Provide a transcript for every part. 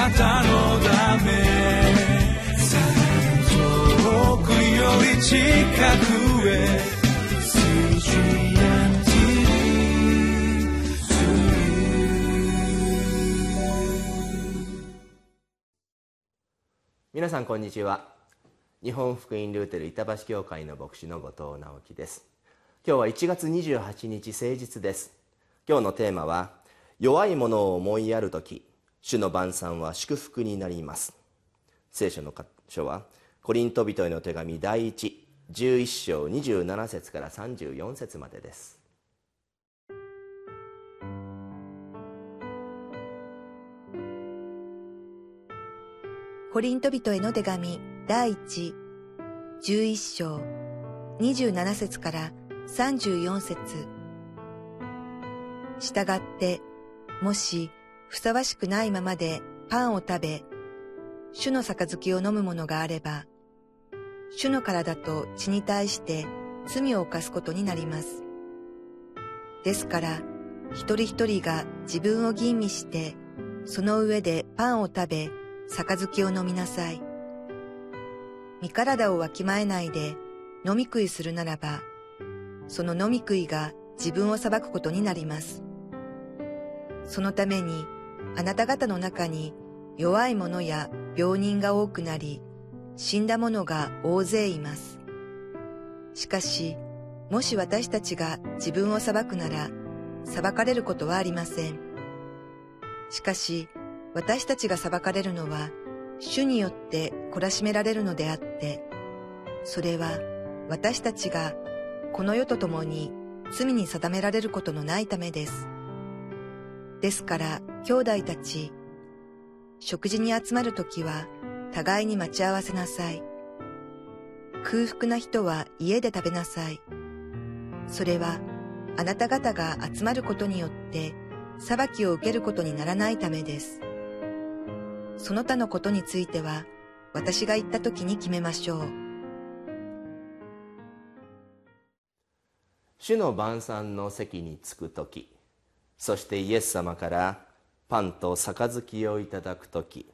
なたのため。遠くより近くへ。皆さんこんにちは。日本福音ルーテル板橋教会の牧師の後藤直樹です。今日は1月28日誠実です。今日のテーマは弱いものを思いやるとき主の晩餐は祝福になります。聖書の箇所はコリント人への手紙第111章27節から34節までです。コリント人への手紙第一11章27節から34節したがって、もしふさわしくないままでパンを食べ、主の杯を飲むものがあれば、主の体と血に対して罪を犯すことになります。ですから、一人一人が自分を吟味して、その上でパンを食べ、杯を飲みなさい。身体をわきまえないで飲み食いするならば、その飲み食いが自分を裁くことになります。そのために、あなた方の中に弱い者や病人が多くなり、死んだ者が大勢います。しかし、もし私たちが自分を裁くなら、裁かれることはありません。しかし、私たちが裁かれるのは、主によって懲らしめられるのであって、それは私たちがこの世と共に罪に定められることのないためです。ですから、兄弟たち、食事に集まるときは互いに待ち合わせなさい。空腹な人は家で食べなさい。それはあなた方が集まることによって裁きを受けることにならないためです。その他のことについては、私が言った時に決めましょう。主の晩餐の席に着く時そしてイエス様からパンと杯をいただく時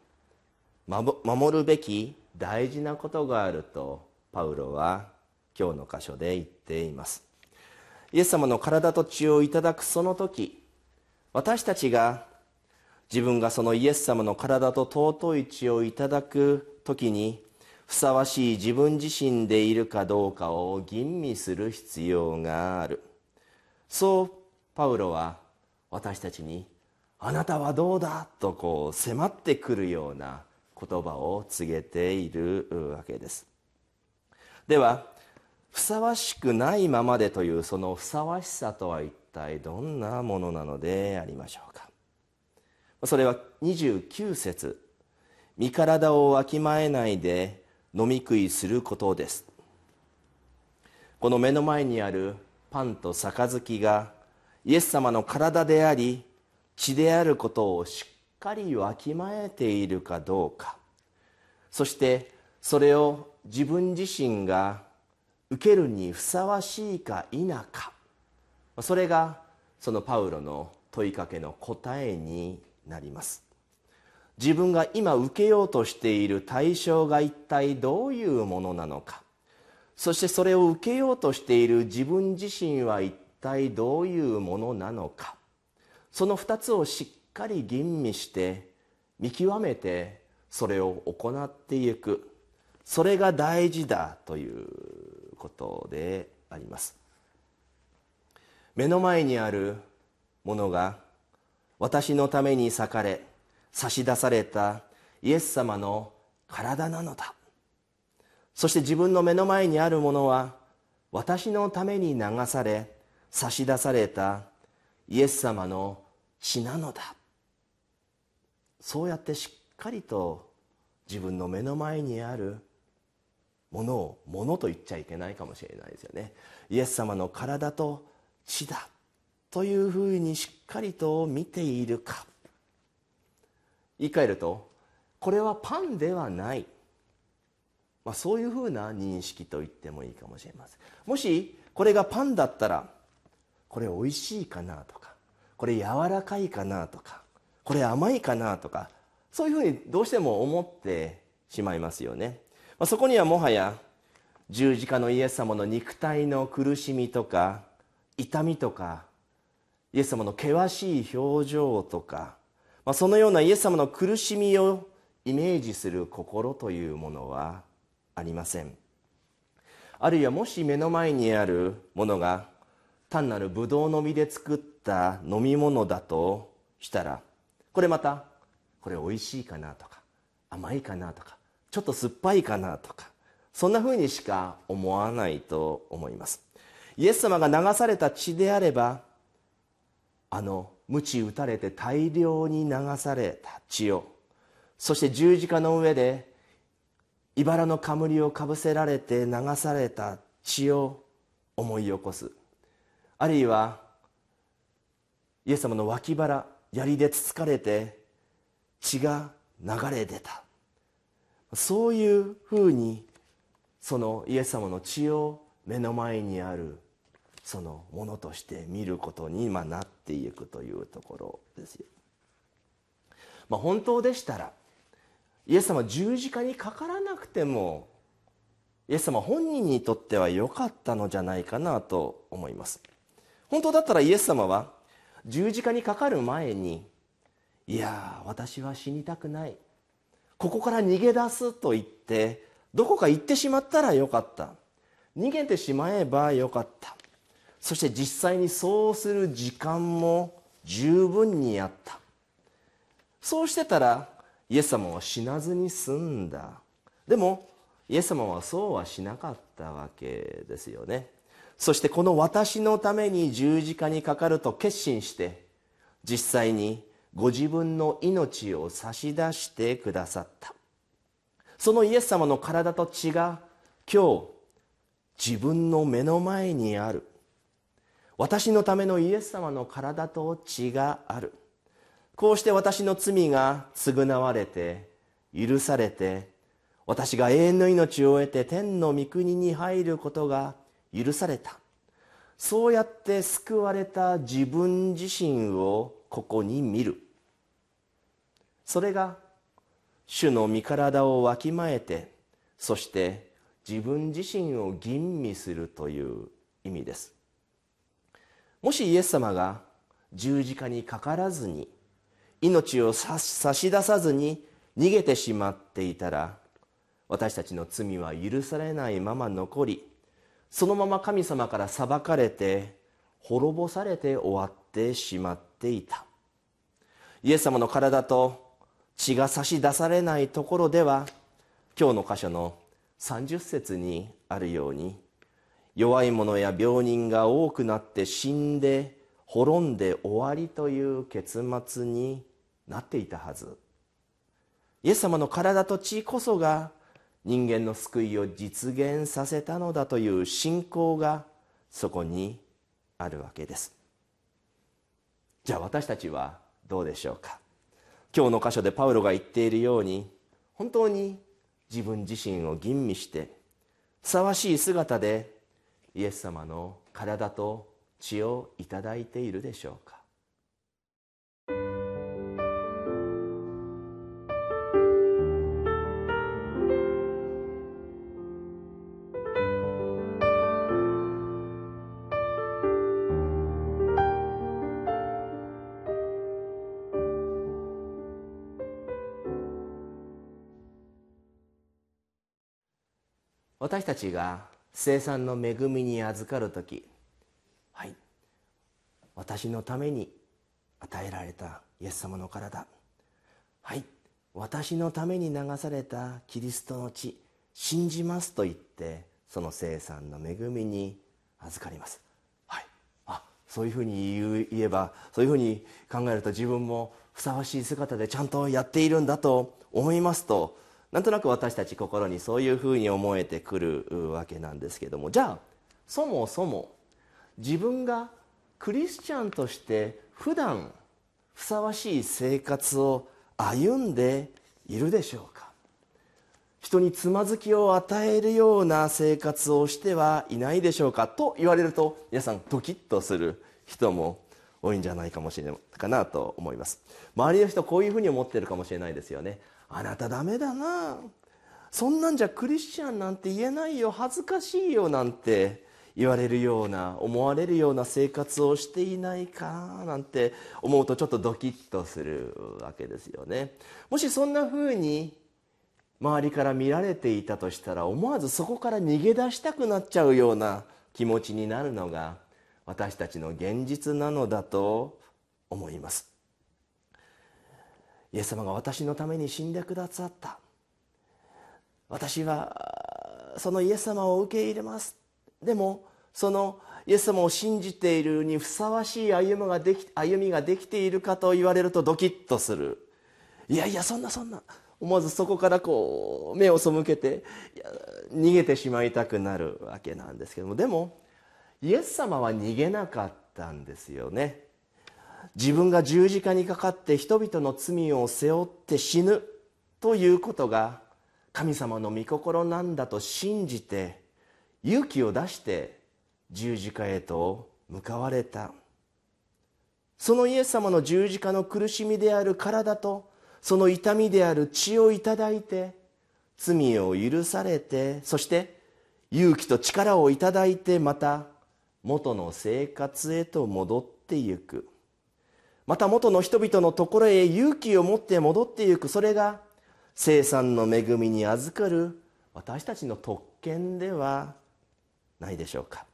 守るべき大事なことがあるとパウロは今日の箇所で言っています。イエス様の体と血をいただくその時私たちが自分がそのイエス様の体と尊い血をいただく時にふさわしい自分自身でいるかどうかを吟味する必要がある。そうパウロは私たちに「あなたはどうだ?」とこう迫ってくるような言葉を告げているわけです。ではふさわしくないままでというそのふさわしさとは一体どんなものなのでありましょうか。それは29節。身体をわきまえないで飲み食いすることです。この目の前にあるパンと杯がイエス様の体であり血であることをしっかりわきまえているかどうか。そしてそれを自分自身が受けるにふさわしいか否か。それがそのパウロの問いかけの答えになります。自分が今受けようとしている対象が一体どういうものなのか。そしてそれを受けようとしている自分自身は一体どういうものなのか。その2つをしっかり吟味して見極めてそれを行っていく。それが大事だということであります。目の前にあるものが私のために裂かれ差し出されたイエス様の体なのだ。そして自分の目の前にあるものは私のために流され差し出されたイエス様の血なのだ。そうやってしっかりと自分の目の前にあるものをものと言っちゃいけないかもしれないですよね。イエス様の体と血だというふうにしっかりと見ているか。言い換えるとこれはパンではない、まあ、そういうふうな認識と言ってもいいかもしれません。もしこれがパンだったらこれおいしいかなとかこれ柔らかいかなとかこれ甘いかなとかそういうふうにどうしても思ってしまいますよね、まあ、そこにはもはや十字架のイエス様の肉体の苦しみとか痛みとかイエス様の険しい表情とか、まあ、そのようなイエス様の苦しみをイメージする心というものはありません。あるいはもし目の前にあるものが単なるブドウの実で作った飲み物だとしたらこれまたこれ美味しいかなとか甘いかなとかちょっと酸っぱいかなとかそんなふうにしか思わないと思います。イエス様が流された血であればあの鞭打たれて大量に流された血をそして十字架の上で茨の冠をかぶせられて流された血を思い起こす。あるいはイエス様の脇腹槍でつつかれて血が流れ出たそういうふうにそのイエス様の血を目の前にあるそのものとして見ることにまなっていくというところですよ。まあ、本当でしたらイエス様十字架にかからなくてもイエス様本人にとっては良かったのじゃないかなと思います本当だったらイエス様は十字架にかかる前にいや私は死にたくない。ここから逃げ出すと言ってどこか行ってしまったらよかった。逃げてしまえばよかった。そして実際にそうする時間も十分にあった。そうしてたらイエス様は死なずに済んだ。でもイエス様はそうはしなかったわけですよね。そしてこの私のために十字架にかかると決心して実際にご自分の命を差し出してくださった。そのイエス様の体と血が今日自分の目の前にある。私のためのイエス様の体と血がある。こうして私の罪が償われて許されて私が永遠の命を得て天の御国に入ることが許された。そうやって救われた自分自身をここに見る。それが主の身体をわきまえてそして自分自身を吟味するという意味です。もしイエス様が十字架にかからずに命を差し出さずに逃げてしまっていたら私たちの罪は許されないまま残りそのまま神様から裁かれて滅ぼされて終わってしまっていた。イエス様の体と血が差し出されないところでは今日の箇所の30節にあるように弱い者や病人が多くなって死んで滅んで終わりという結末になっていたはず。イエス様の体と血こそが人間の救いを実現させたのだという信仰がそこにあるわけです。じゃあ私たちはどうでしょうか？今日の箇所でパウロが言っているように本当に自分自身を吟味してふさわしい姿でイエス様の体と血をいただいているでしょうか？私たちが生産の恵みに預かる時はい私のために与えられたイエス様の体はい私のために流されたキリストの血信じますと言ってその生産の恵みに預かります。はいあそういうふうに言えばそういうふうに考えると自分もふさわしい姿でちゃんとやっているんだと思いますとなんとなく私たち心にそういうふうに思えてくるわけなんですけども。じゃあそもそも自分がクリスチャンとして普段ふさわしい生活を歩んでいるでしょうか？人につまずきを与えるような生活をしてはいないでしょうか？と言われると皆さんドキッとする人も多いんじゃないかもしれないかなと思います。周りの人こういうふうに思ってるかもしれないですよね。あなたダメだな。そんなんじゃクリスチャンなんて言えないよ。恥ずかしいよなんて言われるような思われるような生活をしていないか。なんて思うとちょっとドキッとするわけですよね。もしそんなふうに周りから見られていたとしたら思わずそこから逃げ出したくなっちゃうような気持ちになるのが私たちの現実なのだと思います。イエス様が私のために死んでくださった。私はそのイエス様を受け入れます。でもそのイエス様を信じているにふさわしい歩みができ歩みができているかと言われるとドキッとする。いやいやそんなそんな。思わずそこからこう目を背けて逃げてしまいたくなるわけなんですけども。でもイエス様は逃げなかったんですよね。自分が十字架にかかって人々の罪を背負って死ぬということが神様の御心なんだと信じて勇気を出して十字架へと向かわれた。そのイエス様の十字架の苦しみである体とその痛みである血をいただいて罪を許されてそして勇気と力をいただいてまた元の生活へと戻ってゆく。また元の人々のところへ勇気を持って戻ってゆく。それが生産の恵みに預かる。私たちの特権ではないでしょうか。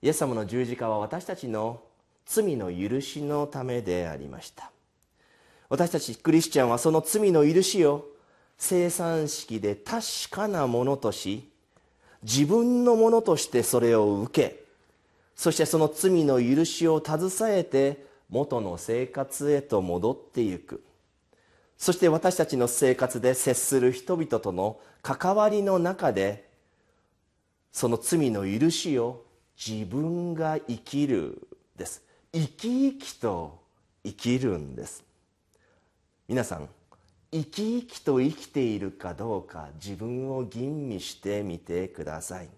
イエス様の十字架は私たちの罪の許しのためでありました。私たちクリスチャンはその罪の許しを生産式で確かなものとし自分のものとしてそれを受けそしてその罪の許しを携えて元の生活へと戻っていく。そして私たちの生活で接する人々との関わりの中でその罪の許しを自分が生きるです。生き生きと生きるんです。皆さん生き生きと生きているかどうか自分を吟味してみてください。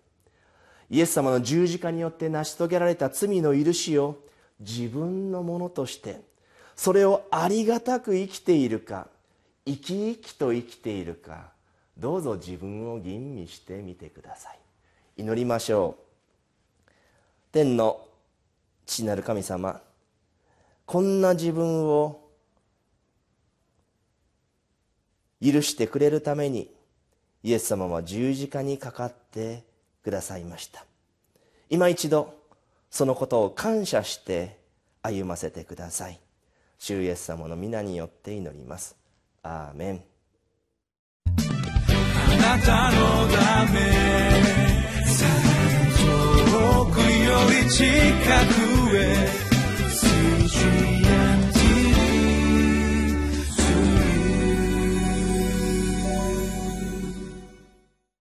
イエス様の十字架によって成し遂げられた罪の許しを自分のものとしてそれをありがたく生きているか生き生きと生きているかどうぞ自分を吟味してみてください。祈りましょう。天の父なる神様こんな自分を許してくれるためにイエス様は十字架にかかってくださいました。今一度そのことを感謝して歩ませてください。主イエス様の皆によって祈ります。アーメン。あなたのため遠くより近くへ